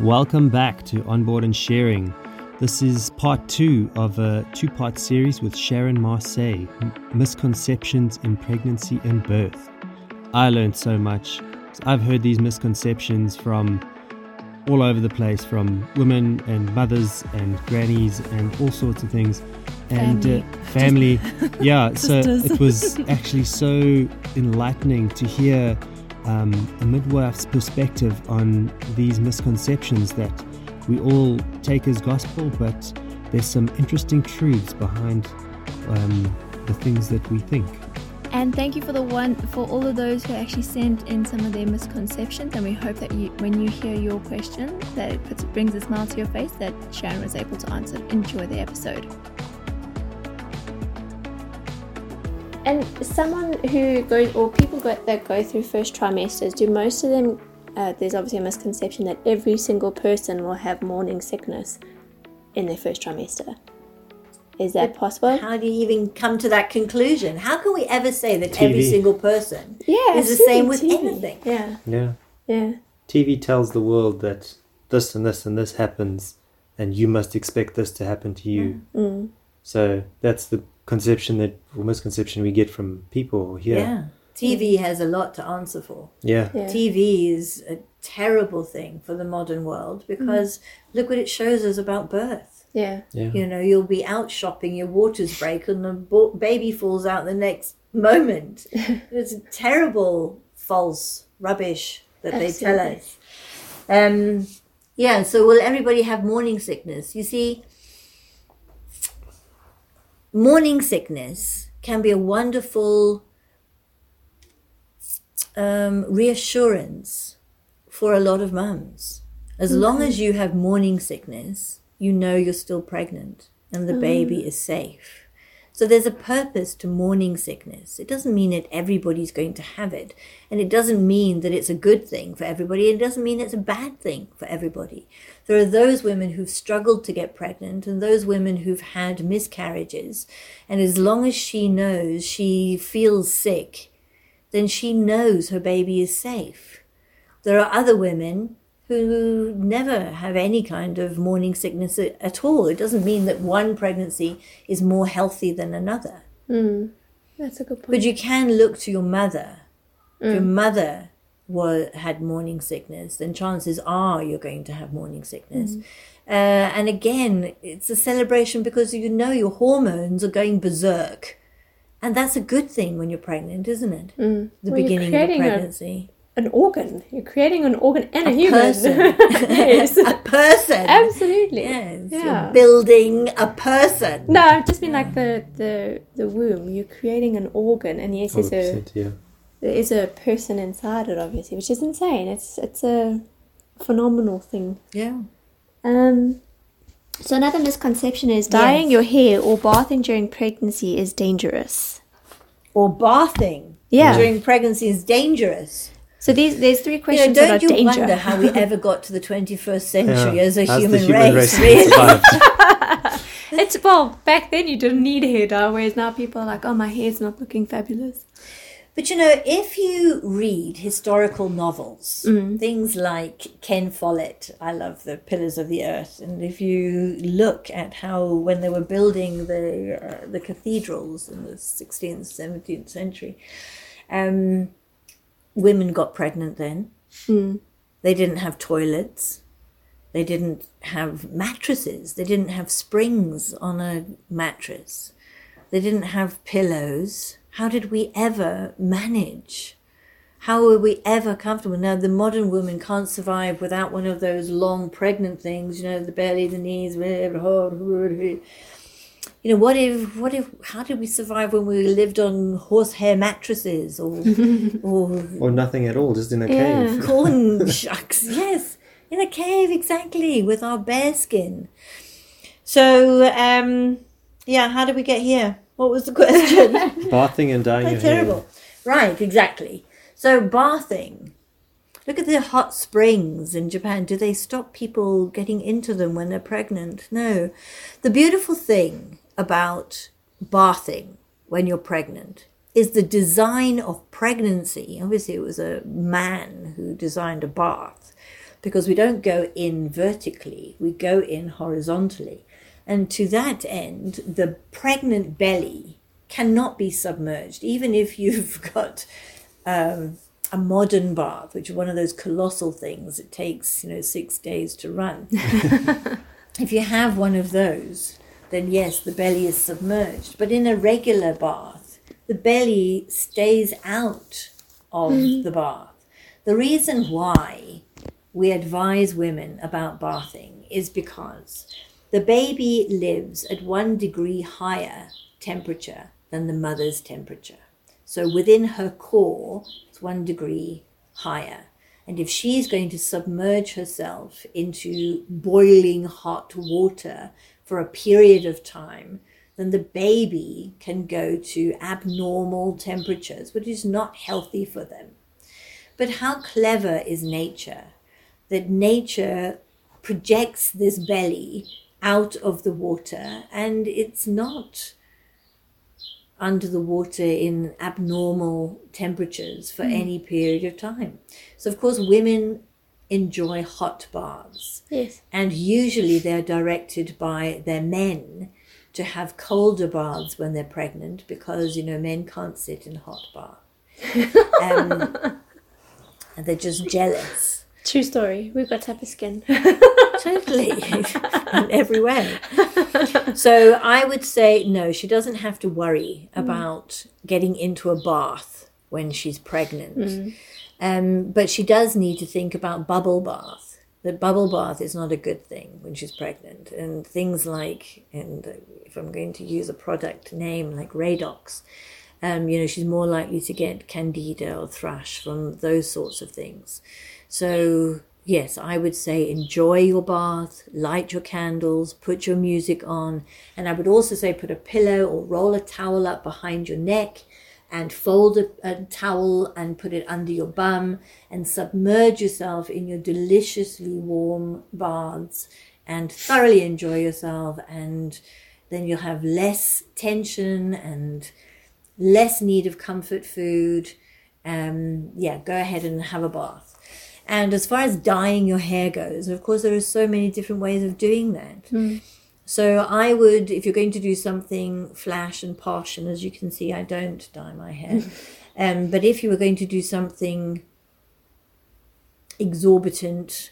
Welcome back to Onboard and Sharing. This is part two of a two part series with Sharon Marsay Misconceptions in Pregnancy and Birth. I learned so much. I've heard these misconceptions from all over the place from women and mothers and grannies and all sorts of things. And Family. uh, family, yeah. so it was actually so enlightening to hear um, a midwife's perspective on these misconceptions that we all take as gospel, but there's some interesting truths behind um, the things that we think. And thank you for the one for all of those who actually sent in some of their misconceptions. And we hope that you, when you hear your question, that it puts, brings a smile to your face that Sharon was able to answer. Enjoy the episode. And someone who goes, or people go, that go through first trimesters, do most of them? Uh, there's obviously a misconception that every single person will have morning sickness in their first trimester. Is that possible? How do you even come to that conclusion? How can we ever say that TV. every single person Yeah, is the same with TV. anything? Yeah, Yeah. yeah. TV tells the world that this and this and this happens, and you must expect this to happen to you. Mm. So that's the conception that, or misconception we get from people here. Yeah. TV has a lot to answer for. Yeah. Yeah. TV is a terrible thing for the modern world because look what it shows us about birth. Yeah. Yeah. You know, you'll be out shopping, your waters break, and the bo- baby falls out the next moment. it's a terrible, false rubbish that they tell us. Um, yeah, so will everybody have morning sickness? You see, morning sickness can be a wonderful um, reassurance for a lot of mums. As long as you have morning sickness, you know you're still pregnant and the baby is safe. So there's a purpose to morning sickness. It doesn't mean that everybody's going to have it. And it doesn't mean that it's a good thing for everybody. It doesn't mean it's a bad thing for everybody. There are those women who've struggled to get pregnant and those women who've had miscarriages. And as long as she knows she feels sick, then she knows her baby is safe. There are other women who never have any kind of morning sickness at all. It doesn't mean that one pregnancy is more healthy than another. Mm. That's a good point. But you can look to your mother. If your mother were, had morning sickness, then chances are you're going to have morning sickness. Uh, and again, it's a celebration because you know your hormones are going berserk. And that's a good thing when you're pregnant, isn't it? The Well, you're beginning of a creating a- pregnancy. An organ. You're creating an organ and a, A human. person. yes. a person. Absolutely. Yes, Yeah. you're building a person. No, I just mean like the, the the womb. You're creating an organ, and yes, there's a yeah. there is a person inside it, obviously, which is insane. It's it's a phenomenal thing. Yeah. Um. So another misconception is dyeing Yes. your hair or bathing during pregnancy is dangerous. Or bathing Yeah. during pregnancy is dangerous. So these there's three questions that don't are you danger. wonder how we ever got to the 21st century Yeah. as a How's human, the human race? race really? survived? it's well back then you didn't need hair dye, whereas now people are like, oh my hair's not looking fabulous. But you know, if you read historical novels, things like Ken Follett, I love the Pillars of the Earth, and if you look at how when they were building the uh, the cathedrals in the 16th, 17th century, um, women got pregnant then. Hmm. They didn't have toilets. They didn't have mattresses. They didn't have springs on a mattress. They didn't have pillows. How did we ever manage? How were we ever comfortable? Now, the modern woman can't survive without one of those long pregnant things, you know, the belly, the knees, you know, what if, what if, how did we survive when we lived on horsehair mattresses or, or or nothing at all, just in a Yeah. cave. corn shucks yes in a cave exactly with our bear skin. So um yeah how did we get here? What was the question? Bathing and dyeing your That's terrible. Right exactly. So bathing. Look at the hot springs in japan. Do they stop people getting into them when they're pregnant? No. The beautiful thing about bathing when you're pregnant is the design of pregnancy. Obviously, it was a man who designed a bath. because we don't go in vertically, we go in horizontally. And to that end, the pregnant belly cannot be submerged, even if you've got um, a modern bath, which is one of those colossal things that takes, you know, six days to run. if you have one of those, then yes, the belly is submerged. But in a regular bath, the belly stays out of mm-hmm. the bath. The reason why we advise women about bathing is because the baby lives at one degree higher temperature than the mother's temperature. So within her core, it's one degree higher. And if she's going to submerge herself into boiling hot water for a period of time, then the baby can go to abnormal temperatures, which is not healthy for them. But how clever is nature that nature projects this belly out of the water and it's not under the water in abnormal temperatures for Mm. any period of time. So, of course, women enjoy hot baths, Yes. and usually they're directed by their men to have colder baths when they're pregnant because, you know, men can't sit in hot bath. Um, and they're just jealous. True story. We've got type of skin. totally in every way so i would say no she doesn't have to worry about getting into a bath when she's pregnant um, but she does need to think about bubble bath that bubble bath is not a good thing when she's pregnant. And things like and if i'm going to use a product name like radox um, you know she's more likely to get candida or thrush from those sorts of things. So, yes, I would say enjoy your bath, light your candles, put your music on, and I would also say put a pillow or roll a towel up behind your neck and fold a, a towel and put it under your bum and submerge yourself in your deliciously warm baths and thoroughly enjoy yourself and then you'll have less tension and less need of comfort food. Um, yeah, go ahead and have a bath. And as far as dyeing your hair goes, of course, there are so many different ways of doing that. So I would, if you're going to do something flash and posh, and as you can see, I don't dye my hair. um, but if you were going to do something exorbitant,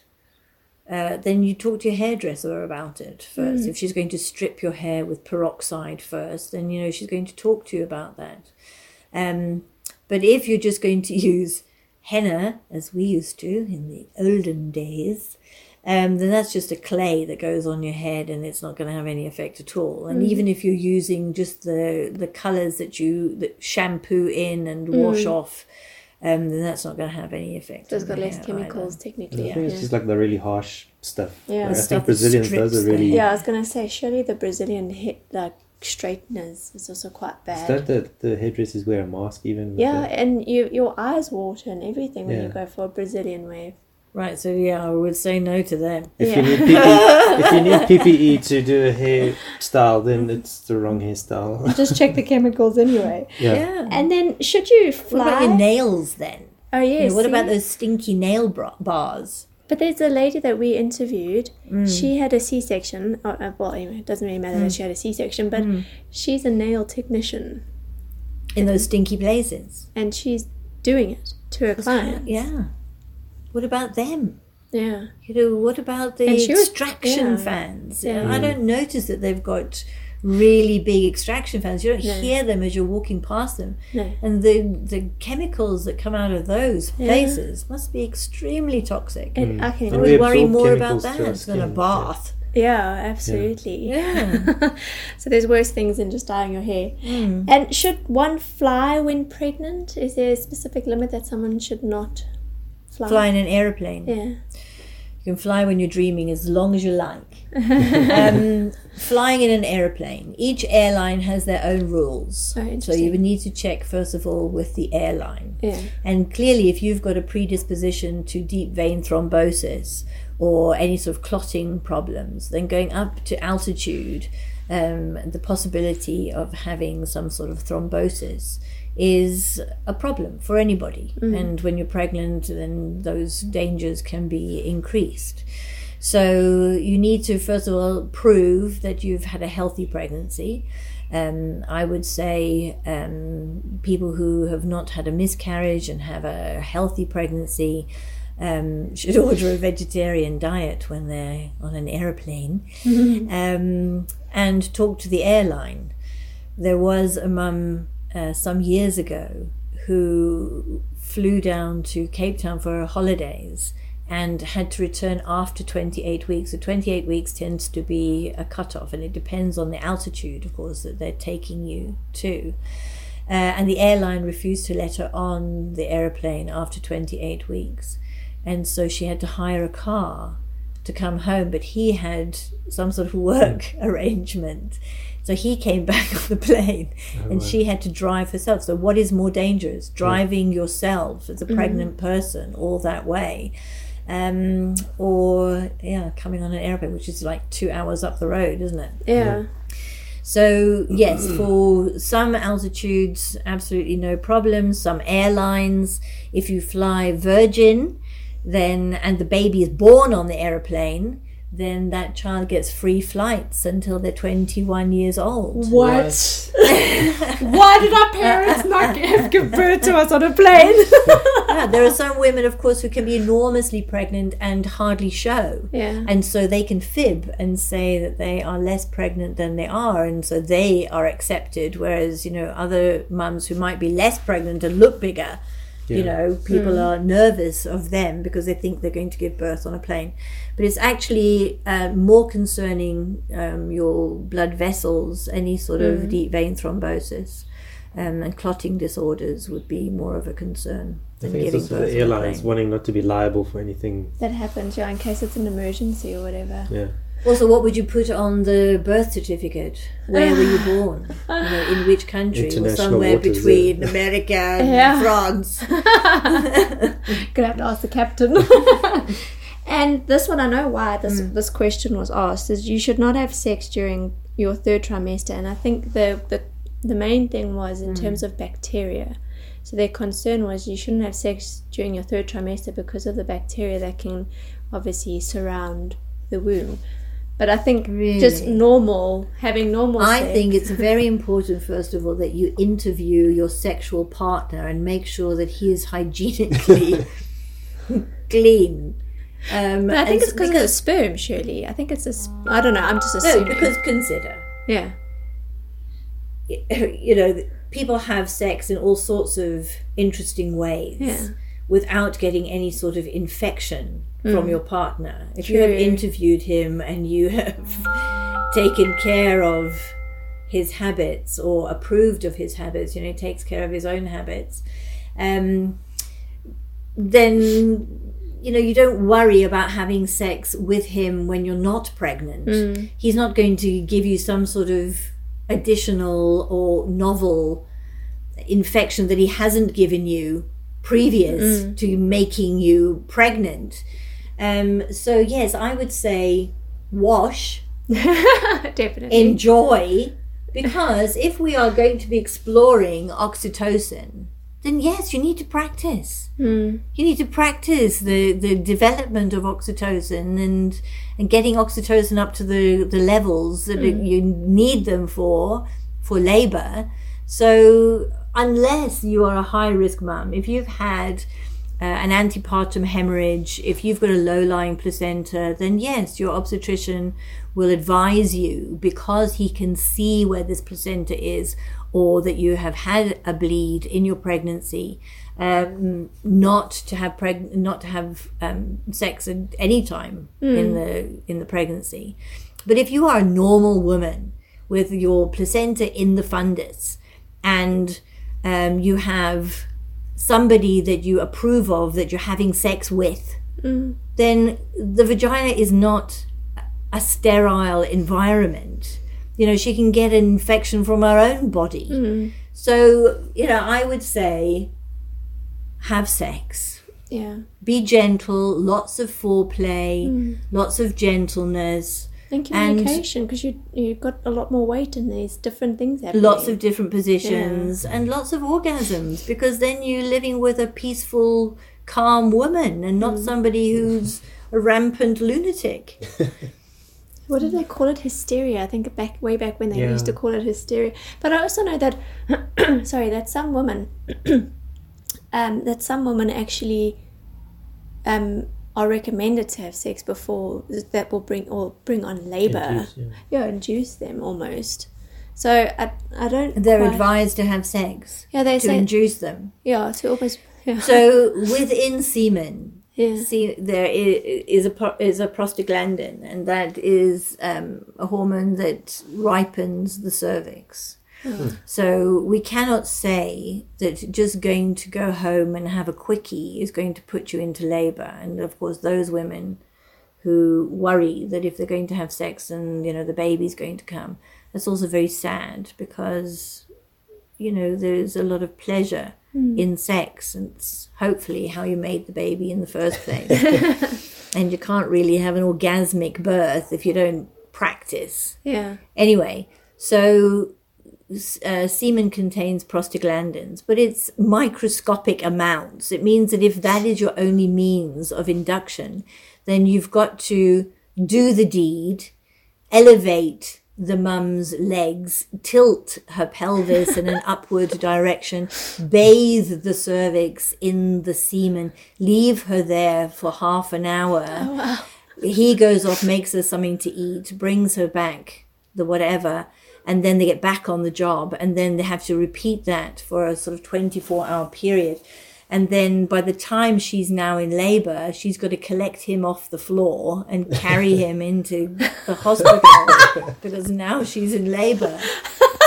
uh, then you talk to your hairdresser about it first. If she's going to strip your hair with peroxide first, then you know she's going to talk to you about that. Um, but if you're just going to use henna, as we used to in the olden days, um, then that's just a clay that goes on your head and it's not going to have any effect at all. And even if you're using just the the colors that you that shampoo in and wash off, um, then that's not going to have any effect. It's on got less chemicals, either. technically. I think it's just like the really harsh stuff. Yeah. Like, I stuff think that Brazilians, those are really. Yeah, I was gonna say, surely the Brazilian hit like straighteners is also quite Is bad. that the, the hairdressers wear a mask even? yeah, that? and you your eyes water and everything when you go for a Brazilian wave. Right. So yeah, I would say no to them. If Yeah. you need PPE, if you need PPE to do a hairstyle, then it's the wrong hairstyle. Just check the chemicals anyway. yeah. Yeah. And then should you fly? What fly? about your nails then? oh You yes. know, what about those stinky nail bra- bars? But there's a lady that we interviewed. Mm. She had a C-section. Oh, uh, well, anyway, it doesn't really matter Mm. that she had a C-section, but she's a nail technician in those stinky places. and she's doing it to her clients. Yeah. What about them? Yeah. You know, what about the And she was- extraction yeah. fans? Yeah. I don't notice that they've got really big extraction fans. You don't No. hear them as you're walking past them. No. And the the chemicals that come out of those Yeah. places must be extremely toxic. And I can I And would we worry more about chemicals through that than a skin, bath. Yeah, absolutely. Yeah. so there's worse things than just dyeing your hair. Mm. And should one fly when pregnant? Is there a specific limit that someone should not fly? Fly in an aeroplane. Yeah. You can fly when you're dreaming as long as you like. um, flying in an aeroplane. Each airline has their own rules. Oh, so you would need to check first of all with the airline. Yeah. And clearly, if you've got a predisposition to deep vein thrombosis or any sort of clotting problems, then going up to altitude, um, the possibility of having some sort of thrombosis is a problem for anybody. And when you're pregnant, then those dangers can be increased. So you need to, first of all, prove that you've had a healthy pregnancy. Um, I would say um, people who have not had a miscarriage and have a healthy pregnancy um, should order a vegetarian diet when they're on an aeroplane um, and talk to the airline. There was a mum uh, some years ago who flew down to Cape Town for her holidays and had to return after 28 weeks. So 28 weeks tends to be a cutoff, and it depends on the altitude, of course, that they're taking you to. Uh, and the airline refused to let her on the aeroplane after 28 weeks. And so she had to hire a car to come home, but he had some sort of work arrangement. So he came back on the plane and she had to drive herself. So, what is more dangerous? Driving yourself as a pregnant person all that way. Um, or, yeah, coming on an airplane, which is like two hours up the road, isn't it? Yeah. So, yes, for some altitudes, absolutely no problem. Some airlines, if you fly Virgin, then and the baby is born on the airplane, then that child gets free flights until they're 21 years old. What? Why did our parents not give, give birth to us on a plane? Yeah, there are some women, of course, who can be enormously pregnant and hardly show. Yeah. And so they can fib and say that they are less pregnant than they are, and so they are accepted. Whereas, you know, other mums who might be less pregnant and look bigger, you know, people are nervous of them because they think they're going to give birth on a plane. But it's actually uh, more concerning um, your blood vessels, any sort of deep vein thrombosis. Um, and clotting disorders would be more of a concern I than think it's giving also the airlines wanting not to be liable for anything. that happens, yeah, in case it's an emergency or whatever. Yeah. Also, what would you put on the birth certificate? Where were you born? You know, in which country? Or somewhere waters, between America and Yeah. France. Gonna have to ask the captain. and this one, I know why this mm. this question was asked. Is you should not have sex during your third trimester, and I think the the the main thing was in mm. terms of bacteria. So their concern was you shouldn't have sex during your third trimester because of the bacteria that can obviously surround the womb. But I think just normal having normal. I sex, think it's very important, first of all, that you interview your sexual partner and make sure that he is hygienically clean. Um, I think it's because of the sperm, surely. I think it's a. sp- I don't know. I'm just no, because consider, yeah. you know, people have sex in all sorts of interesting ways. Yeah. Without getting any sort of infection from your partner. If you have Mm. Interviewed him and you have taken care of his habits or approved of his habits, you know, he takes care of his own habits, um, then you know you don't worry about having sex with him when you're not pregnant. Mm. He's not going to give you some sort of additional or novel infection that he hasn't given you previous Mm. to making you pregnant. Um, so yes, I would say wash, Definitely. enjoy, because if we are going to be exploring oxytocin, then yes, you need to practice. Mm. You need to practice the, the development of oxytocin and and getting oxytocin up to the, the levels that you need them for for labor. So unless you are a high risk mum, if you've had uh, an antepartum hemorrhage, if you've got a low lying placenta, then yes, your obstetrician will advise you because he can see where this placenta is or that you have had a bleed in your pregnancy. Um, not to have preg- not to have um, sex at any time in the in the pregnancy, but if you are a normal woman with your placenta in the fundus and um, you have somebody that you approve of that you're having sex with, mm. then the vagina is not a sterile environment. You know, she can get an infection from her own body. Mm. So, you know, I would say have sex. yeah. Be gentle, lots of foreplay, mm. lots of gentleness. And communication, because you you've got a lot more weight in these different things happening. lots of different positions and lots of orgasms because then you're living with a peaceful calm woman and not somebody who's a rampant lunatic what did they call it? Hysteria. I think back way back when they Yeah. used to call it hysteria. But I also know that sorry, that some women um, that some women actually um, are recommended to have sex before that will bring or bring on labor. Induce, yeah. yeah, induce them almost. So I, I don't. they're quite- advised to have sex Yeah, they to say induce them yeah to almost yeah so within semen yeah see there i- is a is a prostaglandin and that is um, a hormone that ripens the cervix so we cannot say that just going to go home and have a quickie is going to put you into labor. And of course those women who worry that if they're going to have sex and you know the baby's going to come that's also very sad because you know there's a lot of pleasure hmm. in sex. And it's hopefully how you made the baby in the first place. And you can't really have an orgasmic birth if you don't practice. Yeah. Anyway so uh, semen contains prostaglandins, but it's microscopic amounts. It means that if that is your only means of induction, then you've got to do the deed, elevate the mum's legs, tilt her pelvis in an upward direction, bathe the cervix in the semen, leave her there for half an hour. He goes off, makes her something to eat, brings her back the whatever, and then they get back on the job, and then they have to repeat that for a sort of 24 hour period. And then by the time she's now in labor, she's got to collect him off the floor and carry him into the hospital because now she's in labor.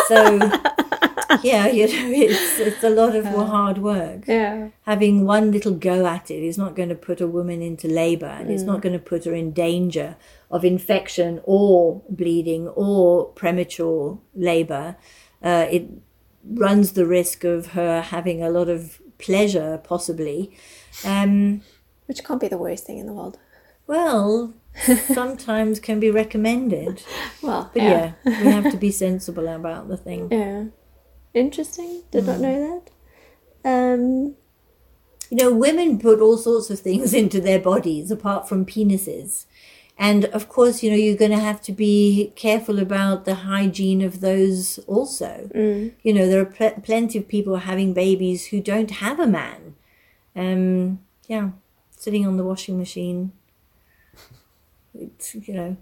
So, yeah, you know, it's, it's a lot of hard work yeah having one little go at it is not going to put a woman into labor and it's not going to put her in danger of infection or bleeding or premature labor. Uh, it runs the risk of her having a lot of pleasure, possibly. Um, which can't be the worst thing in the world. well, sometimes can be recommended. Well, But yeah. we have to be sensible about the thing. Yeah. Interesting. Did not know that. Um, You know, women put all sorts of things into their bodies apart from penises. And of course, you know, you're going to have to be careful about the hygiene of those also. You know, there are pl- plenty of people having babies who don't have a man. Um, yeah, sitting on the washing machine. It's, you know,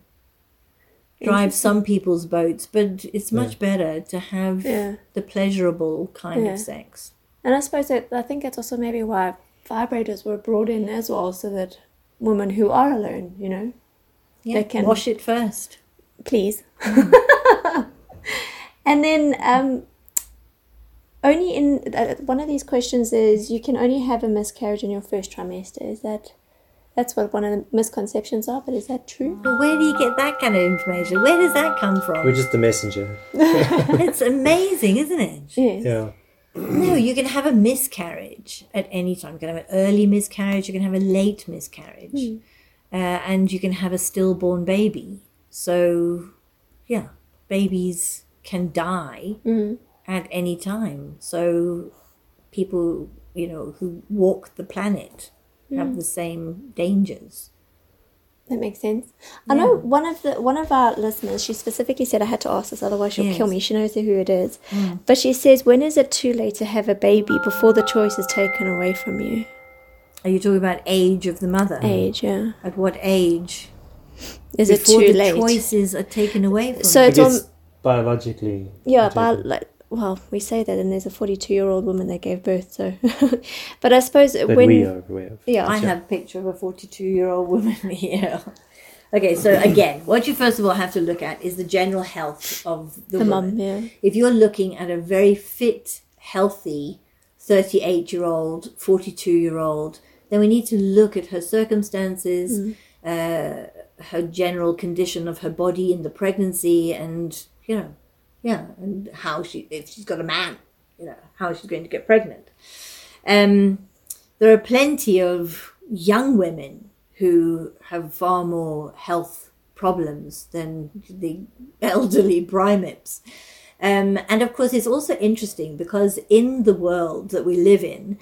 drives some people's boats, but it's much better to have Yeah. the pleasurable kind Yeah. of sex. and I suppose that I think that's also maybe why vibrators were brought in as well, so that women who are alone, you know, Yeah, They can- wash it first. please. and then um, only in uh, one of these questions is you can only have a miscarriage in your first trimester. Is that that's what one of the misconceptions are? But is that true? But where do you get that kind of information? Where does that come from? We're just the messenger. it's amazing, isn't it? Yes. Yeah. No, you can have a miscarriage at any time. You can have an early miscarriage, you can have a late miscarriage, uh, and you can have a stillborn baby. So, yeah, babies can die at any time. So, people, you know, who walk the planet have the same dangers. That makes sense. I know one of the one of our listeners. She specifically said I had to ask this, otherwise she'll kill me. She knows who it is. Mm. But she says, when is it too late to have a baby before the choice is taken away from you? Are you talking about age of the mother? Age, yeah. At what age? Is it too the late? choices are taken away from So you. it's Because on. biologically. Yeah, I take but like, well, we say that, and there's a 42 year old woman that gave birth. So, but I suppose that when we are aware of. yeah, I have a picture of a 42 year old woman here. Okay, so again, what you first of all have to look at is the general health of the, the woman. mum, yeah, If you're looking at a very fit, healthy 38 year old, 42 year old, then we need to look at her circumstances, uh, her general condition of her body in the pregnancy, and, you know, yeah, and how she, if she's got a man, you know, how she's going to get pregnant. Um, there are plenty of young women who have far more health problems than the elderly primates. Um, and of course, it's also interesting because in the world that we live in,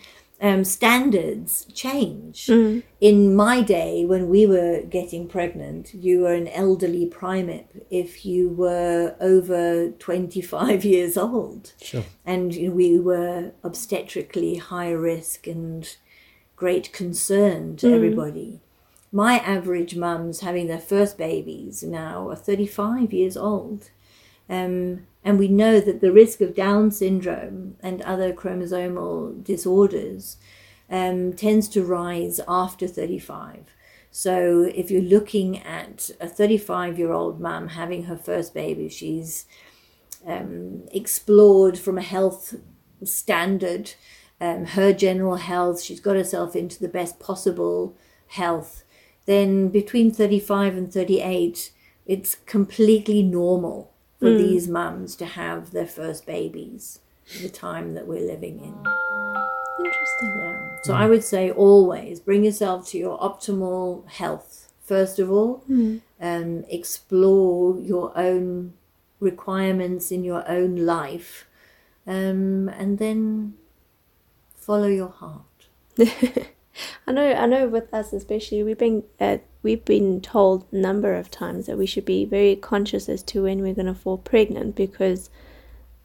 um, standards change. Mm. In my day, when we were getting pregnant, you were an elderly primate if you were over 25 years old. Sure. And you know, we were obstetrically high risk and great concern to everybody. My average mums having their first babies now are 35 years old. Um, and we know that the risk of Down syndrome and other chromosomal disorders um, tends to rise after 35. So if you're looking at a 35 year old mum having her first baby, she's um, explored from a health standard, um, her general health, she's got herself into the best possible health. Then between 35 and 38, it's completely normal for these mums to have their first babies, the time that we're living in. Interesting. Yeah. So I would say always bring yourself to your optimal health first of all. Um, explore your own requirements in your own life, um, and then follow your heart. I know, I know. With us, especially, we've been uh, we've been told a number of times that we should be very conscious as to when we're going to fall pregnant because,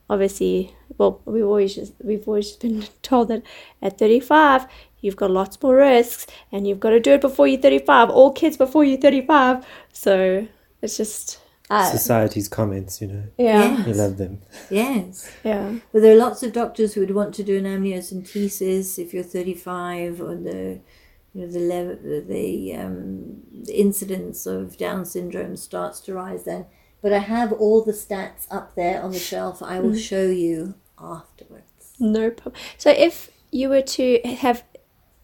obviously, well, we've always just we've always been told that at thirty five you've got lots more risks and you've got to do it before you're thirty five. All kids before you're thirty five. So it's just uh, Society's comments, you know. yeah, We love them. Yes. yeah, But there are lots of doctors who would want to do an amniocentesis if you're 35 or the you know the level the um, the incidence of Down syndrome starts to rise then. But I have all the stats up there on the shelf. I will mm. show you afterwards. no problem. So if you were to have,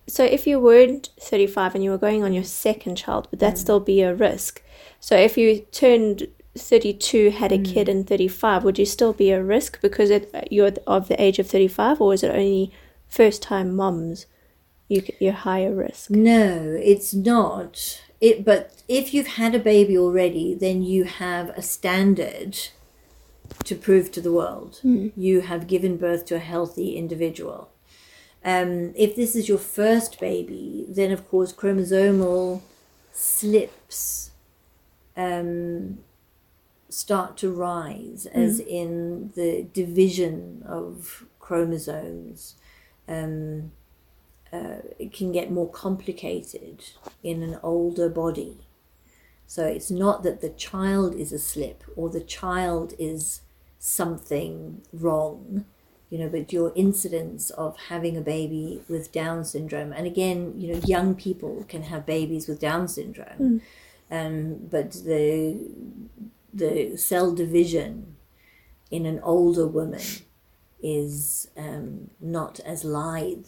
so if you weren't thirty five and you were going on your second child, would that mm. still be a risk? So if you turned 32 had a kid mm. in 35 would you still be a risk because it, you're of the age of 35 or is it only first time moms you, you're higher risk No, it's not. It, but if you've had a baby already, then you have a standard to prove to the world. You have given birth to a healthy individual. Um, if this is your first baby, then of course chromosomal slips um, start to rise, as in the division of chromosomes. Um, uh, it can get more complicated in an older body. So it's not that the child is a slip or the child is something wrong, you know, but your incidence of having a baby with Down syndrome, and again, you know, young people can have babies with Down syndrome, um, but the the cell division in an older woman is um, not as lithe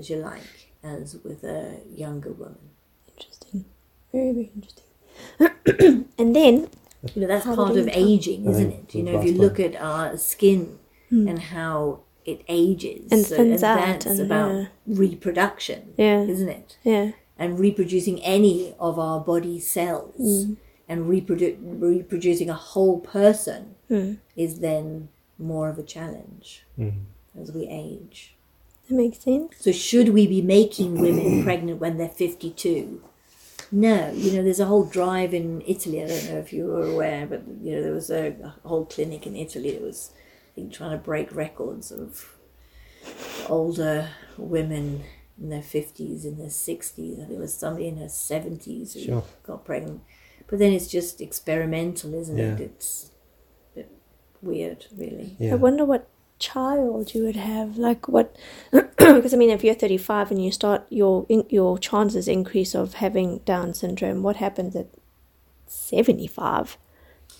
as you like as with a younger woman. interesting very very interesting and then You know, that's How part of aging, I isn't it? You know, if you look at our skin and how it ages, Hmm. And so- thins out that's and, about yeah. reproduction, Yeah. isn't it? yeah And reproducing any of our body cells Hmm. and reprodu- reproducing a whole person Hmm. is then more of a challenge Mm. as we age. That makes sense So should we be making women pregnant when they're 52? No, you know, there's a whole drive in Italy. I don't know if you were aware, but you know, there was a, a whole clinic in Italy that was, I think, trying to break records of older women in their 50s, in their 60s. And there was somebody in her 70s who Sure. got pregnant. But then it's just experimental, isn't it? It's a bit weird, really. Yeah. I wonder what child you would have. Like what? because I mean, if you're 35 and you start your in, your chances increase of having Down syndrome, what happens at 75?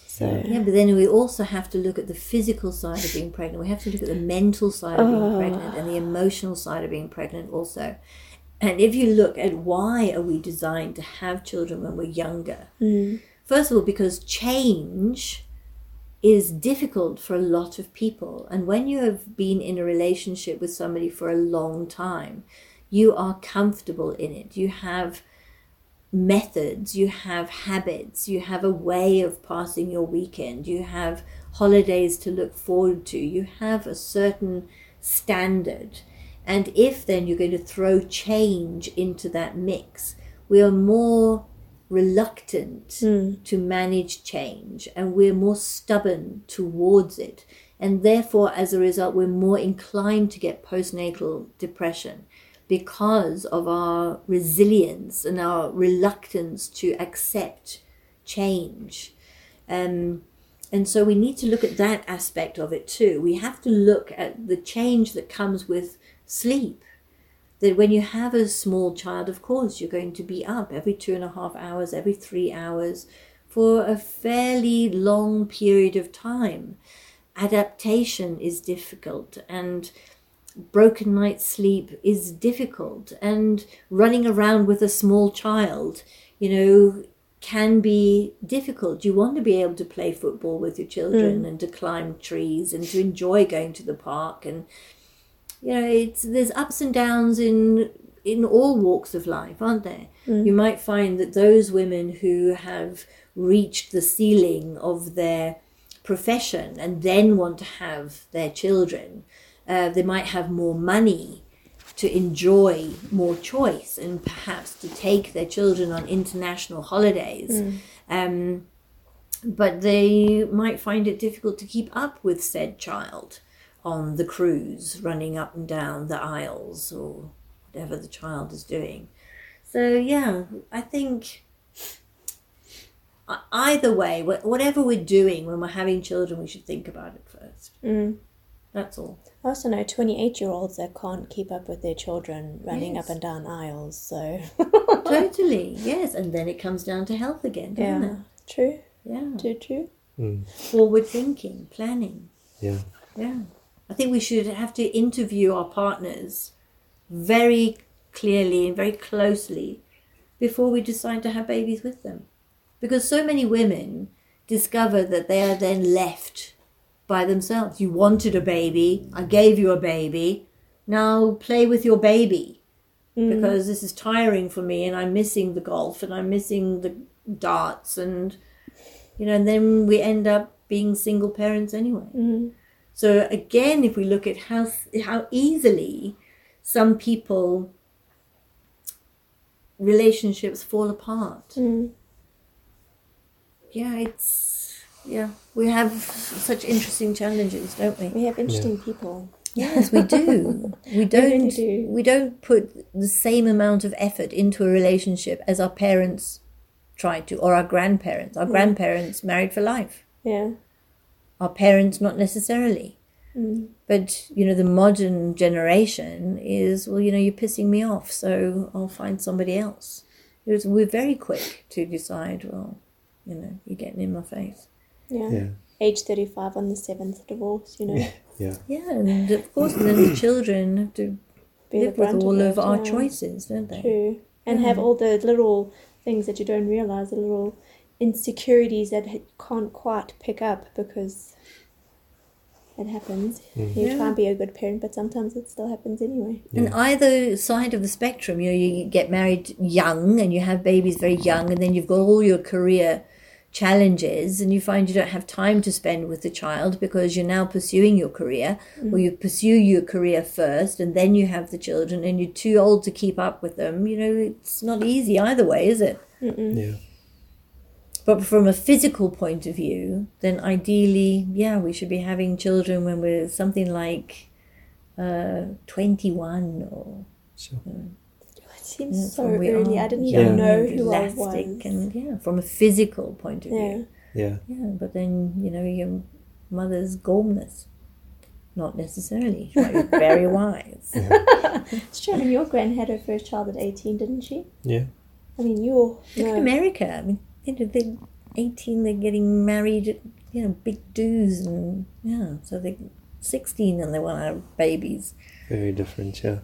So Yeah, but then we also have to look at the physical side of being pregnant. We have to look at the mental side of being oh. pregnant and the emotional side of being pregnant also. And if you look at why are we designed to have children when we're younger? Mm. First of all, because change is difficult for a lot of people. And when you have been in a relationship with somebody for a long time, you are comfortable in it. You have methods, you have habits, you have a way of passing your weekend, you have holidays to look forward to, you have a certain standard. And if then you're going to throw change into that mix, we are more reluctant Mm. to manage change and we're more stubborn towards it. And therefore, as a result, we're more inclined to get postnatal depression because of our resilience and our reluctance to accept change. Um, and so we need to look at that aspect of it too. We have to look at the change that comes with sleep. That when you have a small child, of course, you're going to be up every two and a half hours, every three hours for a fairly long period of time. Adaptation is difficult and broken night's sleep is difficult and running around with a small child, you know, can be difficult. You want to be able to play football with your children mm. and to climb trees and to enjoy going to the park and you know, it's there's ups and downs in in all walks of life, aren't there? You might find that those women who have reached the ceiling of their profession and then want to have their children, uh, they might have more money to enjoy more choice and perhaps to take their children on international holidays. Um, but they might find it difficult to keep up with said child on the cruise, running up and down the aisles or whatever the child is doing. So, yeah, I think either way, whatever we're doing when we're having children, we should think about it first. Mm. That's all. I also know 28 year olds that can't keep up with their children running Yes. up and down aisles, so. totally, yes. And then it comes down to health again, doesn't yeah. True, it? Yeah. true, true. Mm. Forward thinking, planning. Yeah. Yeah. I think we should have to interview our partners very clearly and very closely before we decide to have babies with them. Because so many women discover that they are then left by themselves. You wanted a baby, I gave you a baby, now play with your baby. Because this is tiring for me and I'm missing the golf and I'm missing the darts and you know, and then we end up being single parents anyway. Mm. So again, if we look at how how easily some people relationships fall apart. Mm. Yeah, it's yeah, we have such interesting challenges, don't we? We have interesting people. Yes, we do. We don't do. we don't put the same amount of effort into a relationship as our parents tried to or our grandparents. Our grandparents married for life. Yeah. Our parents not necessarily. Mm. But you know, the modern generation is well, you know, you're pissing me off, so I'll find somebody else. It was, we're very quick to decide. Well, you know, you're getting in my face. Yeah. Yeah. Age 35 on the seventh divorce, you know. Yeah. Yeah, yeah and of course, then the children have to Be the live with all it, of our choices, don't they? True. And have all the little things that you don't realize, the little insecurities that h- can't quite pick up because it happens. Mm-hmm. You can't be a good parent, but sometimes it still happens anyway. And either side of the spectrum, you know, you get married young and you have babies very young, and then you've got all your career challenges, and you find you don't have time to spend with the child because you're now pursuing your career, or mm. you pursue your career first, and then you have the children, and you're too old to keep up with them. You know, it's not easy either way, is it? Yeah. But from a physical point of view, then ideally, yeah, we should be having children when we're something like uh, 21 or Sure. It seems Yeah, so early. are I didn't young even know and who I elastic was. and yeah, from a physical point of yeah. view. Yeah. Yeah, but then you know your mother's gormness, not necessarily. She very wise. It's true. I mean, your gran had her first child at 18, didn't she? Yeah. I mean, you're. Look at No. America. I mean, you know, they're eighteen. They're getting married. You know, big dues and yeah. So they're sixteen and they want to have babies. Very different. Yeah.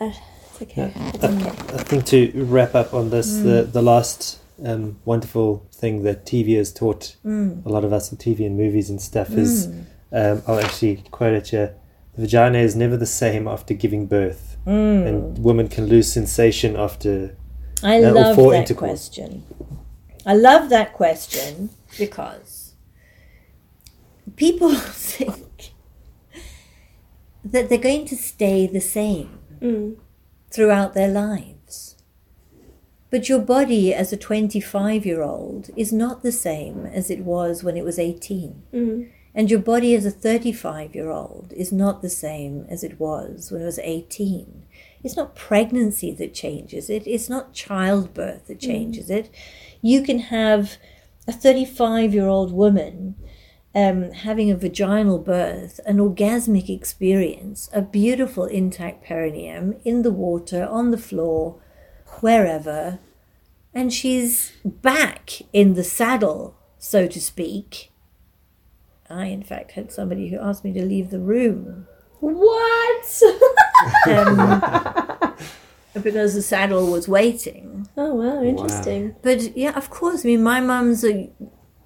Uh, it's okay. It's I, okay. I think to wrap up on this, the the last um, wonderful thing that TV has taught Mm. a lot of us in TV and movies and stuff is, um, I'll actually quote it here: "The vagina is never the same after giving birth, Mm. and women can lose sensation after I Uh, love that question. I love that question because people think that they're going to stay the same Mm. throughout their lives. But your body as a 25 year old is not the same as it was when it was 18. Mm. And your body as a 35 year old is not the same as it was when it was 18. It's not pregnancy that changes it, it's not childbirth that changes it. You can have a 35 year old woman um, having a vaginal birth, an orgasmic experience, a beautiful intact perineum in the water, on the floor, wherever, and she's back in the saddle, so to speak. I, in fact, had somebody who asked me to leave the room What? um, because the saddle was waiting. oh wow, interesting. But yeah, of course. I mean, my mum's a,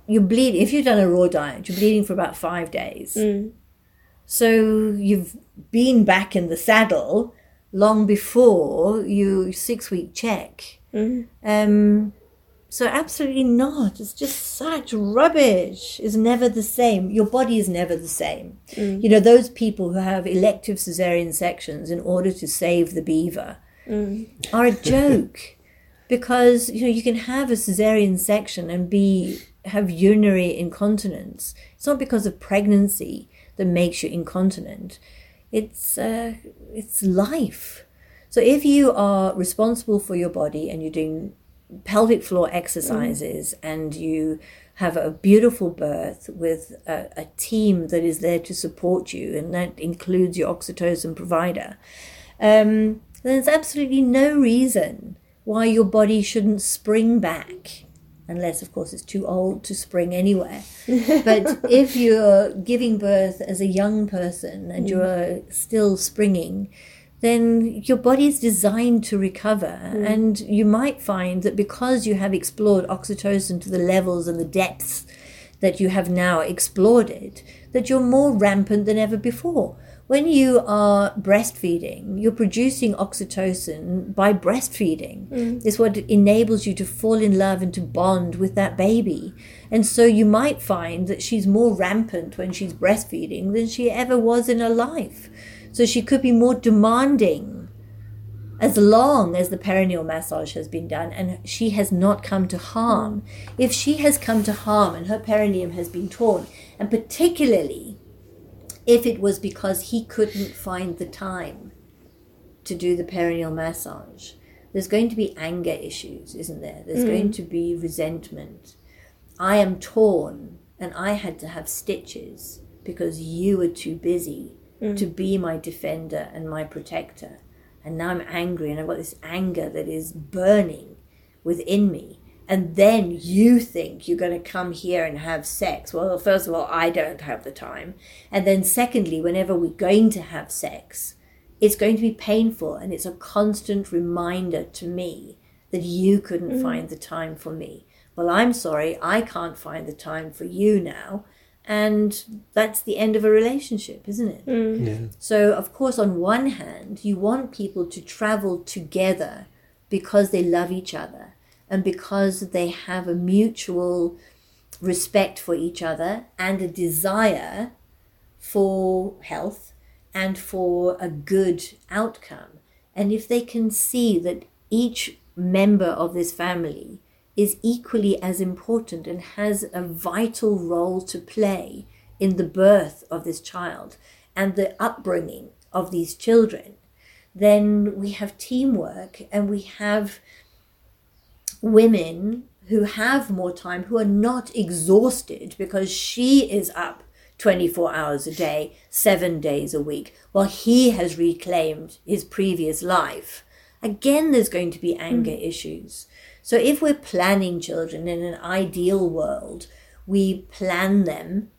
you bleed if you've done a raw diet. You're bleeding for about five days. Mm. So you've been back in the saddle long before you six week check. Mm. Um, so absolutely not. It's just such rubbish. It's never the same. Your body is never the same. You know those people who have elective cesarean sections in order to save the beaver Mm. are a joke because you know you can have a cesarean section and be have urinary incontinence. It's not because of pregnancy that makes you incontinent. It's uh, it's life. So if you are responsible for your body and you're doing pelvic floor exercises and you have a beautiful birth with a, a team that is there to support you, and that includes your oxytocin provider, um, there's absolutely no reason why your body shouldn't spring back. Unless, of course, it's too old to spring anywhere. but if you're giving birth as a young person and mm. you're still springing, then your body is designed to recover. Mm. And you might find that because you have explored oxytocin to the levels and the depths that you have now explored it, that you're more rampant than ever before. When you are breastfeeding, you're producing oxytocin by breastfeeding. Mm. It's what enables you to fall in love and to bond with that baby. And so you might find that she's more rampant when she's breastfeeding than she ever was in her life. So she could be more demanding as long as the perineal massage has been done and she has not come to harm. Mm. If she has come to harm and her perineum has been torn, and particularly if it was because he couldn't find the time to do the perineal massage, there's going to be anger issues, isn't there? There's mm. going to be resentment. I am torn and I had to have stitches because you were too busy mm. to be my defender and my protector. And now I'm angry and I've got this anger that is burning within me. And then you think you're going to come here and have sex. Well, first of all, I don't have the time. And then, secondly, whenever we're going to have sex, it's going to be painful and it's a constant reminder to me that you couldn't mm. find the time for me. Well, I'm sorry, I can't find the time for you now. And that's the end of a relationship, isn't it? Mm. Yeah. So, of course, on one hand, you want people to travel together because they love each other and because they have a mutual respect for each other and a desire for health and for a good outcome. And if they can see that each member of this family is equally as important and has a vital role to play in the birth of this child and the upbringing of these children, then we have teamwork and we have women who have more time, who are not exhausted because she is up 24 hours a day, seven days a week, while he has reclaimed his previous life. Again, there's going to be anger mm. issues. So, if we're planning children in an ideal world, we plan them,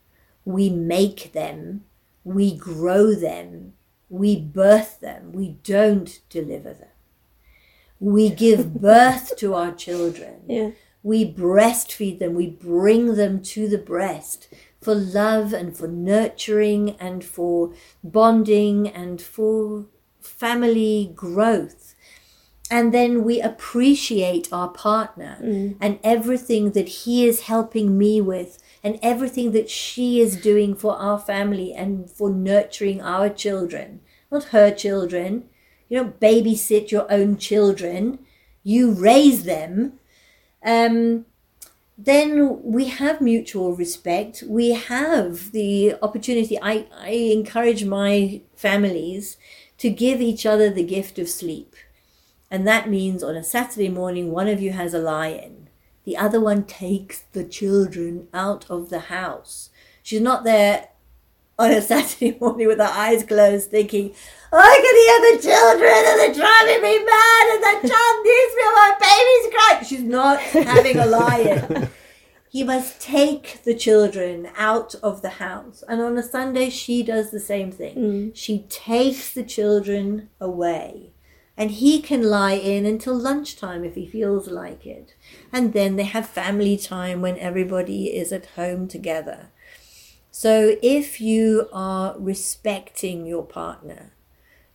we make them, we grow them, we birth them, we don't deliver them. We give birth to our children. Yeah. We breastfeed them, we bring them to the breast for love and for nurturing and for bonding and for family growth. and then we appreciate our partner mm. and everything that he is helping me with and everything that she is doing for our family and for nurturing our children not her children you don't babysit your own children you raise them um, then we have mutual respect we have the opportunity I, I encourage my families to give each other the gift of sleep and that means on a Saturday morning, one of you has a lie in. The other one takes the children out of the house. She's not there on a Saturday morning with her eyes closed thinking, I can hear the children and they're driving me mad and that child needs me and my baby's crying. She's not having a lie in. He must take the children out of the house. And on a Sunday, she does the same thing. Mm. She takes the children away and he can lie in until lunchtime if he feels like it. And then they have family time when everybody is at home together. So if you are respecting your partner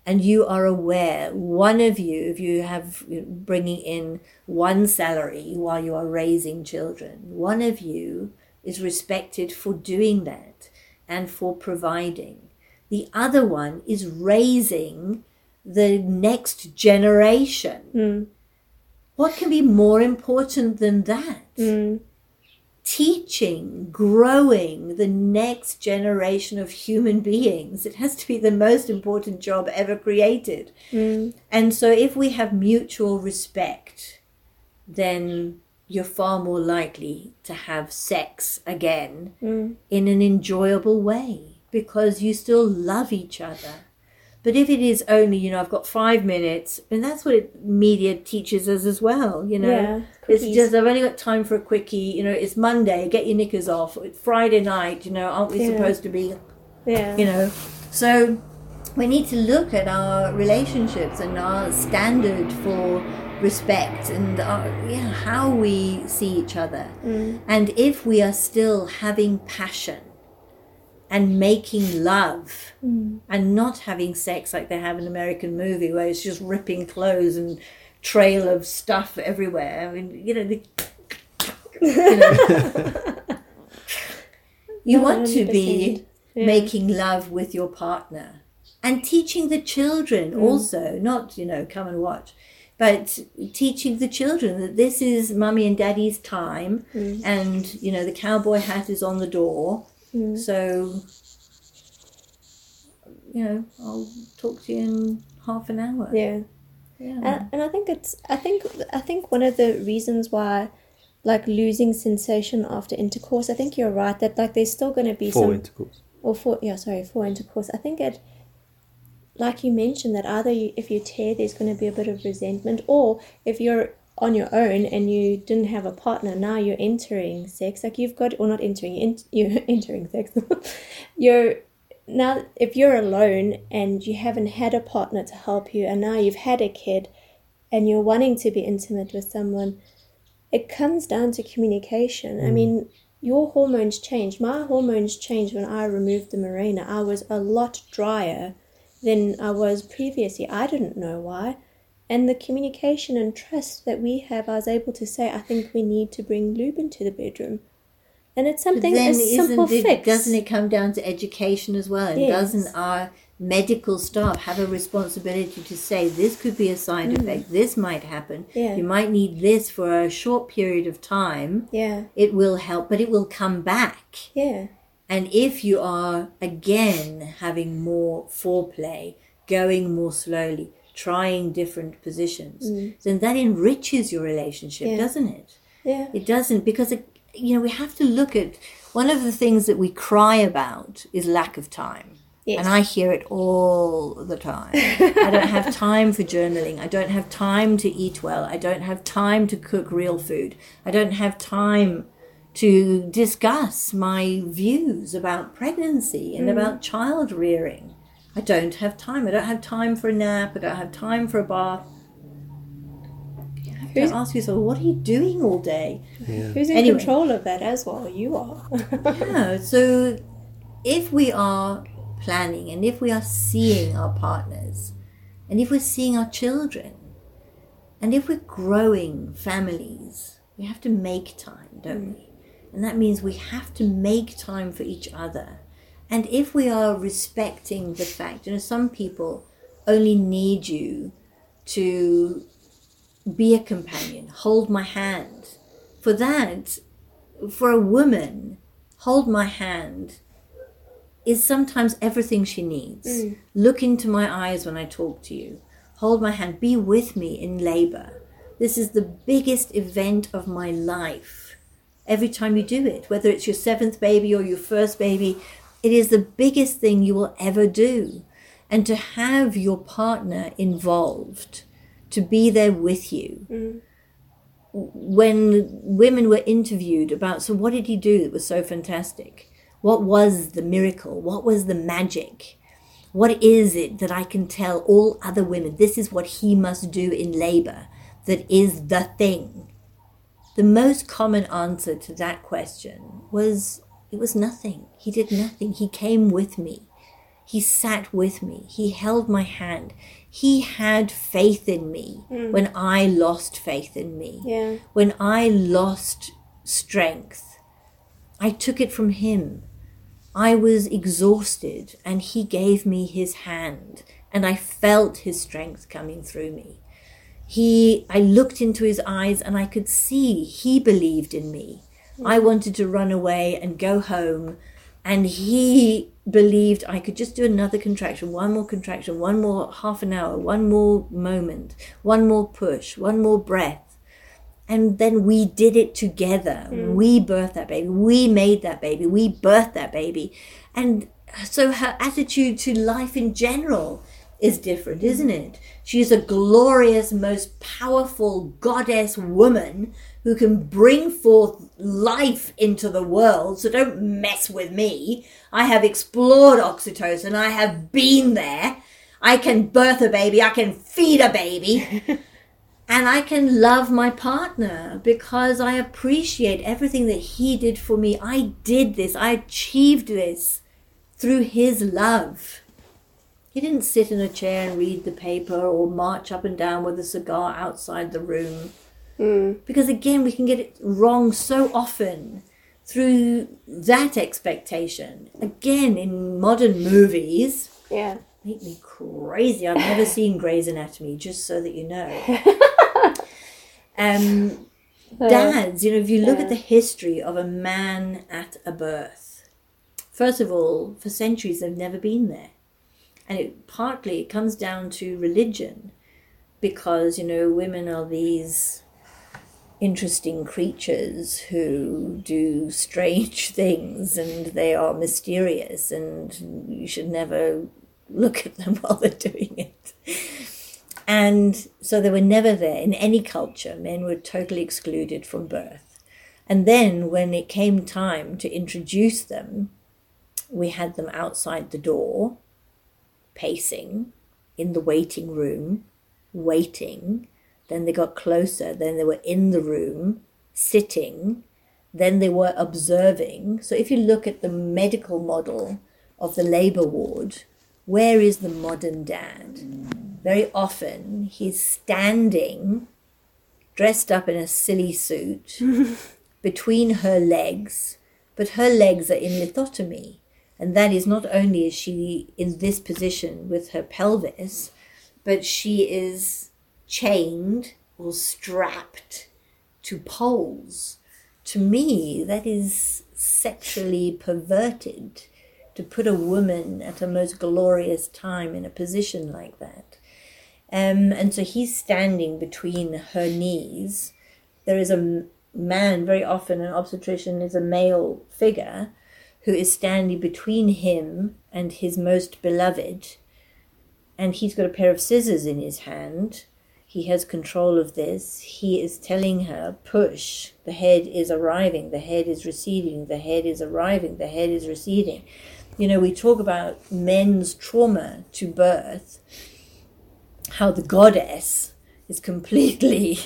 and you are aware, one of you, if you have bringing in one salary while you are raising children, one of you is respected for doing that and for providing. The other one is raising the next generation. Mm. What can be more important than that? Mm. Teaching, growing the next generation of human beings. It has to be the most important job ever created. Mm. And so, if we have mutual respect, then you're far more likely to have sex again mm. in an enjoyable way because you still love each other. But if it is only, you know, I've got five minutes, and that's what it, media teaches us as well, you know. Yeah, it's just, I've only got time for a quickie, you know, it's Monday, get your knickers off. It's Friday night, you know, aren't we Yeah. supposed to be, Yeah. you know. So we need to look at our relationships and our standard for respect and our, yeah, how we see each other. Mm. And if we are still having passion and making love and not having sex like they have in American movie where it's just ripping clothes and trail of stuff everywhere. I mean, you know, the, you, know. you want to be Yeah. making love with your partner and teaching the children also, not, you know, come and watch. But teaching the children that this is mummy and daddy's time, and you know the cowboy hat is on the door, Mm. so you know, I'll talk to you in half an hour. Yeah. Yeah. And, and I think it's I think I think one of the reasons why like losing sensation after intercourse, I think you're right that like there's still gonna be For some intercourse. or for yeah sorry for intercourse. I think it like you mentioned that either you, if you tear there's going to be a bit of resentment or if you're on your own and you didn't have a partner now you're entering sex. Like you've got or not entering you're, you're entering sex. You're now if you're alone and you haven't had a partner to help you and now you've had a kid and you're wanting to be intimate with someone it comes down to communication. I mm. mean your hormones change. My hormones changed when i removed the Mirena. i was a lot drier than i was previously. I didn't know why and the communication and trust that we have i was able to say i think we need to bring lube into the bedroom and it's something then a simple it, fix doesn't it come down to education as well? And Yes. doesn't our medical staff have a responsibility to say this could be a side effect, this might happen, Mm. Yeah. you might need this for a short period of time, yeah it will help, but it will come back. yeah And if you are again having more foreplay, going more slowly, trying different positions, then that enriches your relationship, Mm. Yeah. doesn't it? yeah It doesn't because it, you know we have to look at one of the things that we cry about is lack of time. Yes. And I hear it all the time. I don't have time for journaling. I don't have time to eat well. I don't have time to cook real food. I don't have time to discuss my views about pregnancy and about child rearing. I don't have time. I don't have time for a nap. I don't have time for a bath. You have to Who's- ask yourself, what are you doing all day? Who's in Anyway. control of that as well? You are. Yeah, so if we are planning and if we are seeing our partners and if we're seeing our children, And if we're growing families, we have to make time, don't mm. we? And that means we have to make time for each other. And if we are respecting the fact, you know, some people only need you to be a companion, hold my hand. For that, for a woman, hold my hand is sometimes everything she needs. Mm. Look into my eyes when I talk to you. Hold my hand. Be with me in labor. This is the biggest event of my life. Every time you do it, whether it's your seventh baby or your first baby, it is the biggest thing you will ever do. And to have your partner involved, to be there with you. Mm. When women were interviewed about, so what did he do that was so fantastic? What was the miracle? What was the magic? What is it that I can tell all other women? This is what he must do in labor that is the thing. The most common answer to that question was it was nothing. He did nothing. He came with me. He sat with me. He held my hand. He had faith in me mm. when I lost faith in me. Yeah. When I lost strength, I took it from him. I was exhausted and he gave me his hand and I felt his strength coming through me. He, I looked into his eyes and I could see he believed in me. I wanted to run away and go home and he believed I could just do another contraction, one more contraction, one more half an hour, one more moment, one more push, one more breath. And then we did it together. Mm. We birthed that baby. We made that baby. We birthed that baby. And so her attitude to life in general is different, isn't it? She's a glorious, most powerful goddess woman who can bring forth life into the world. So don't mess with me. I have explored oxytocin. I have been there. I can birth a baby. I can feed a baby. and I can love my partner because I appreciate everything that he did for me. I did this. I achieved this through his love. He didn't sit in a chair and read the paper or march up and down with a cigar outside the room. Mm. Because again, we can get it wrong so often through that expectation. Again, in modern movies, Yeah. make me crazy. I've never seen Grey's Anatomy, just so that you know. um, dads, you know, if you look at the history of a man at a birth, first of all, for centuries they've never been there. And it partly it comes down to religion because, you know, women are these interesting creatures who do strange things and they are mysterious and you should never look at them while they're doing it. And so they were never there in any culture. Men were totally excluded from birth. And then when it came time to introduce them, we had them outside the door, pacing in the waiting room, waiting. Then they got closer. Then they were in the room, sitting. Then they were observing. So if you look at the medical model of the labor ward, where is the modern dad? Very often he's standing, dressed up in a silly suit, between her legs, but her legs are in lithotomy. And that is not only is she in this position with her pelvis, but she is chained or strapped to poles. To me, that is sexually perverted to put a woman at a most glorious time in a position like that. Um, and so he's standing between her knees. There is a man, very often an obstetrician is a male figure, who is standing between him and his most beloved. And he's got a pair of scissors in his hand. He has control of this. He is telling her, push. The head is arriving. The head is receding. The head is arriving. The head is receding. You know, we talk about men's trauma to birth, how the goddess is completely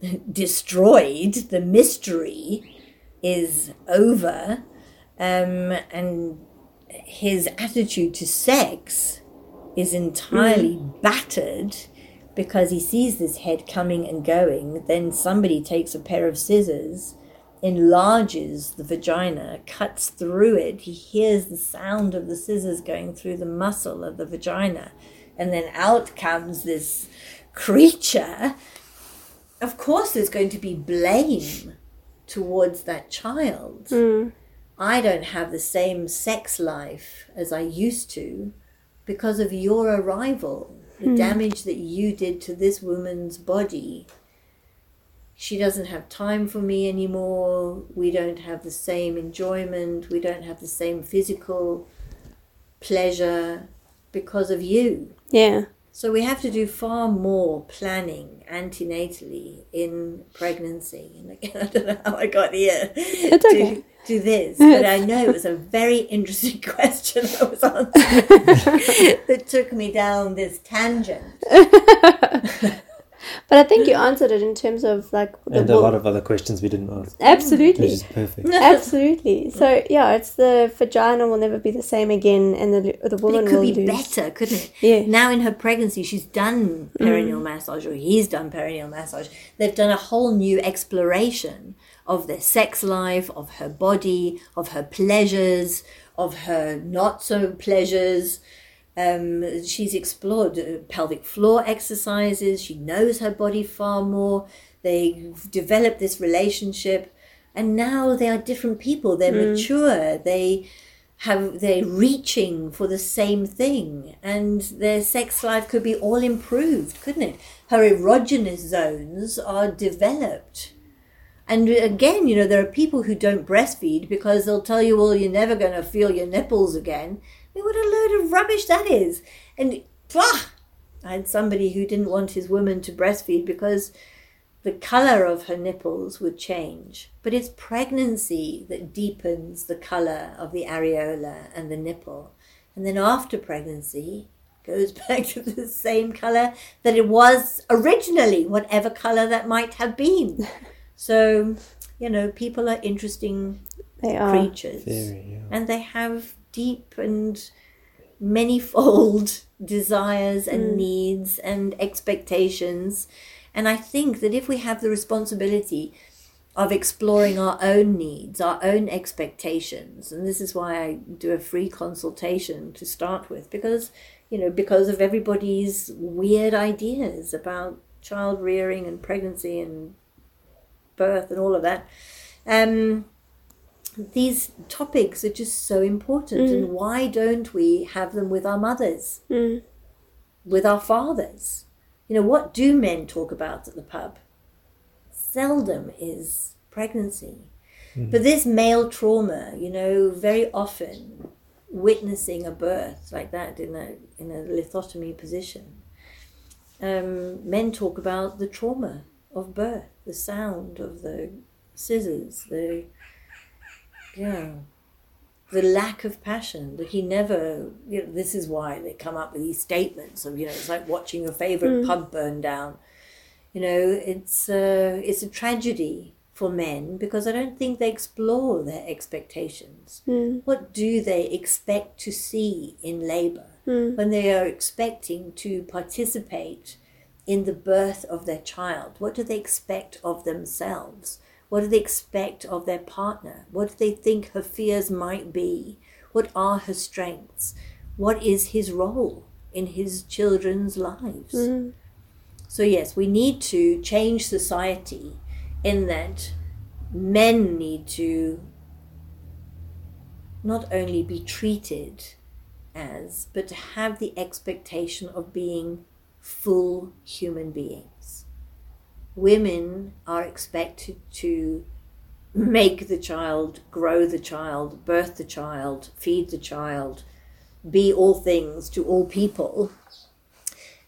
destroyed. The mystery is over. Um, and his attitude to sex is entirely battered because he sees this head coming and going. Then somebody takes a pair of scissors, enlarges the vagina, cuts through it. He hears the sound of the scissors going through the muscle of the vagina, and then out comes this creature. Of course, there's going to be blame towards that child. Hmm. I don't have the same sex life as I used to because of your arrival, the hmm. damage that you did to this woman's body. She doesn't have time for me anymore. We don't have the same enjoyment. We don't have the same physical pleasure because of you. Yeah. So we have to do far more planning antenatally in pregnancy. And again, I don't know how I got here It's okay. Do this, but I know it was a very interesting question I was answering that took me down this tangent. But I think you answered it in terms of like the And a wo- lot of other questions we didn't ask, absolutely. which is perfect. Absolutely. So yeah, it's the vagina will never be the same again, and the the But woman it could will be lose. better, couldn't it? Yeah. Now in her pregnancy, she's done perineal mm. massage, or he's done perineal massage. They've done a whole new exploration of their sex life, of her body, of her pleasures, of her not so pleasures. Um, she's explored pelvic floor exercises. She knows her body far more. They've developed this relationship, and now they are different people. They're mature. They have they're reaching for the same thing, and their sex life could be all improved, couldn't it? Her erogenous zones are developed. And again, you know, there are people who don't breastfeed because they'll tell you, well, you're never going to feel your nipples again. I mean, what a load of rubbish that is. And blah, I had somebody who didn't want his woman to breastfeed because the color of her nipples would change. But it's pregnancy that deepens the color of the areola and the nipple. And then after pregnancy, goes back to the same color that it was originally, whatever color that might have been. So, you know, people are interesting They are. creatures Very, yeah. and they have deep and manifold desires and mm. needs and expectations. And I think that if we have the responsibility of exploring our own needs, our own expectations, and this is why I do a free consultation to start with, because, you know, because of everybody's weird ideas about child rearing and pregnancy and birth and all of that. Um, these topics are just so important, and why don't we have them with our mothers, Mm. with our fathers? You know, what do men talk about at the pub? Seldom is pregnancy. But this male trauma, you know, very often witnessing a birth like that in a in a lithotomy position, um, men talk about the trauma of birth, the sound of the scissors, the yeah, the lack of passion. That he never, you know, this is why they come up with these statements of, you know, it's like watching your favorite pub burn down. You know, it's uh, it's a tragedy for men because I don't think they explore their expectations. Mm. What do they expect to see in labour when they are expecting to participate in the birth of their child? What do they expect of themselves? What do they expect of their partner? What do they think her fears might be? What are her strengths? What is his role in his children's lives? Mm-hmm. So, yes, we need to change society in that men need to not only be treated as, but to have the expectation of being full human beings. Women are expected to make the child, grow the child, birth the child, feed the child, be all things to all people.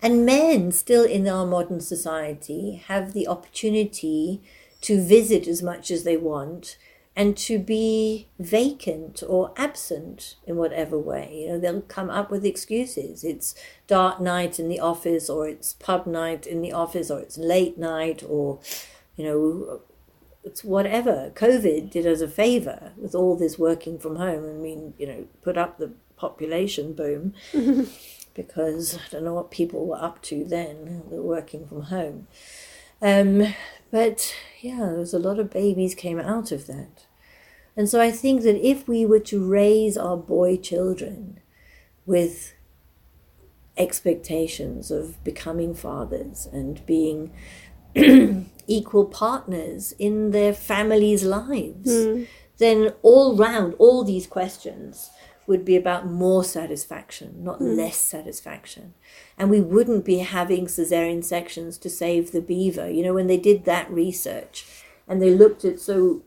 And men, still in our modern society, have the opportunity to visit as much as they want and to be vacant or absent in whatever way. You know, they'll come up with excuses. It's dark night in the office, or it's pub night in the office, or it's late night, or, you know, it's whatever. COVID did us a favor with all this working from home. I mean, you know, put up the population boom. because I don't know what people were up to then. Working from home. Um, but yeah, there was a lot of babies came out of that. And so I think that if we were to raise our boy children with expectations of becoming fathers and being equal partners in their families' lives, mm. then all round, all these questions would be about more satisfaction, not mm. less satisfaction. And we wouldn't be having cesarean sections to save the beaver. You know, when they did that research and they looked at so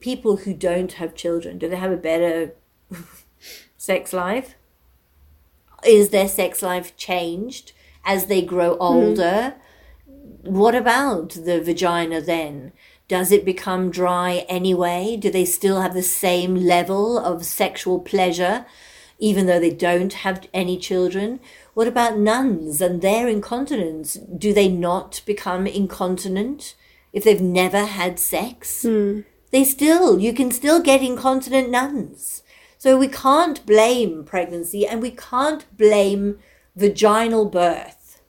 people who don't have children, do they have a better sex life? Is their sex life changed as they grow hmm. older? Mm. What about the vagina then? Does it become dry anyway? Do they still have the same level of sexual pleasure, even though they don't have any children? What about nuns and their incontinence? Do they not become incontinent if they've never had sex? Mm. They still, you can still get incontinent nuns. So we can't blame pregnancy and we can't blame vaginal birth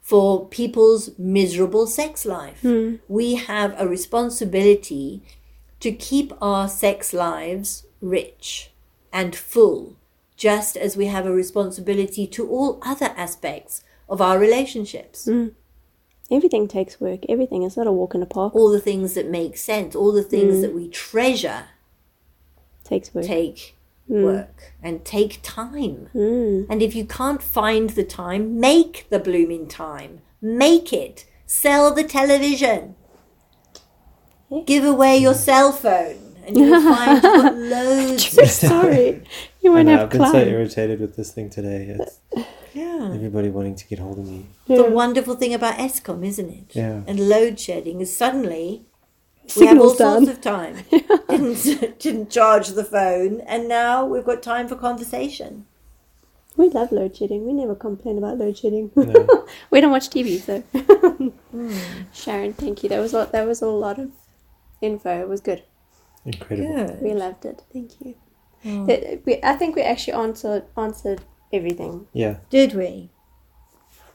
for people's miserable sex life. Mm. We have a responsibility to keep our sex lives rich and full, just as we have a responsibility to all other aspects of our relationships. Mm. Everything takes work. Everything is not a walk in the park. All the things that make sense, all the things mm. that we treasure, takes work. Take mm. work and take time. Mm. And if you can't find the time, make the blooming time. Make it. Sell the television. Give away your cell phone. And you'll find you've got loads. Sorry. You won't have I've been so irritated with this thing today. It's yeah. Everybody wanting to get hold of me. Yeah. The wonderful thing about Eskom, isn't it? Yeah. And load shedding is suddenly we have all done. sorts of time. didn't didn't charge the phone, and now we've got time for conversation. We love load shedding. We never complain about load shedding. No. we don't watch TV, so. mm. Sharon, thank you. That was a, that was a lot of info. It was good. Incredible. Good. We loved it. Thank you. Mm. we, I think we actually answered answered everything. Yeah. Did we?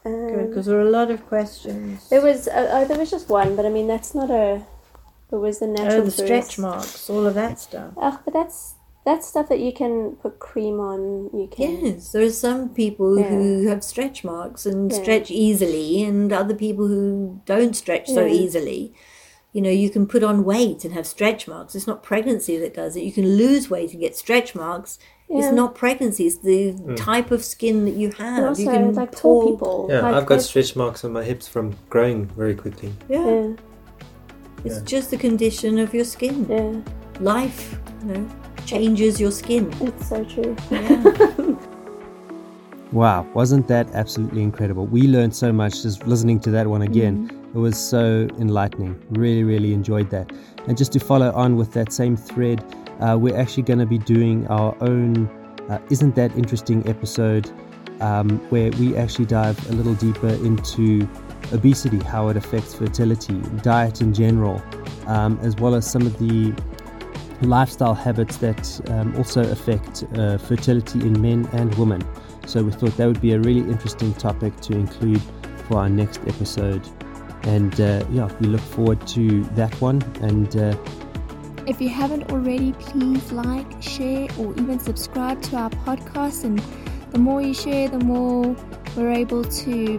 Um, good, because there were a lot of questions. There was uh, oh, there was just one, but I mean that's not a it was the natural. Oh, the stretch marks, all of that stuff. Oh, but that's that's stuff that you can put cream on. You can. Yes, there are some people yeah. who have stretch marks and yeah. stretch easily, and other people who don't stretch so easily. You know, you can put on weight and have stretch marks. It's not pregnancy that does it. You can lose weight and get stretch marks. It's not pregnancy. It's the mm. type of skin that you have. And also, you can like tall people. Yeah, I've got stretch marks on my hips from growing very quickly. yeah. It's yeah. just the condition of your skin. Yeah. Life, you know, changes your skin. It's so true. Yeah. wow, wasn't that absolutely incredible? We learned so much just listening to that one again. Mm-hmm. It was so enlightening. Really, really enjoyed that. And just to follow on with that same thread, uh, we're actually going to be doing our own uh, Isn't That Interesting episode um, where we actually dive a little deeper into obesity, how it affects fertility, diet in general, um, as well as some of the lifestyle habits that um, also affect uh, fertility in men and women. So we thought that would be a really interesting topic to include for our next episode. And uh, yeah, we look forward to that one. And uh, if you haven't already, please like, share, or even subscribe to our podcast. And the more you share, the more we're able to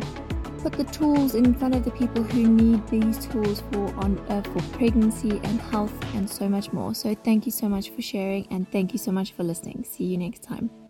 put the tools in front of the people who need these tools for on uh, for pregnancy and health and so much more. So thank you so much for sharing and thank you so much for listening. See you next time.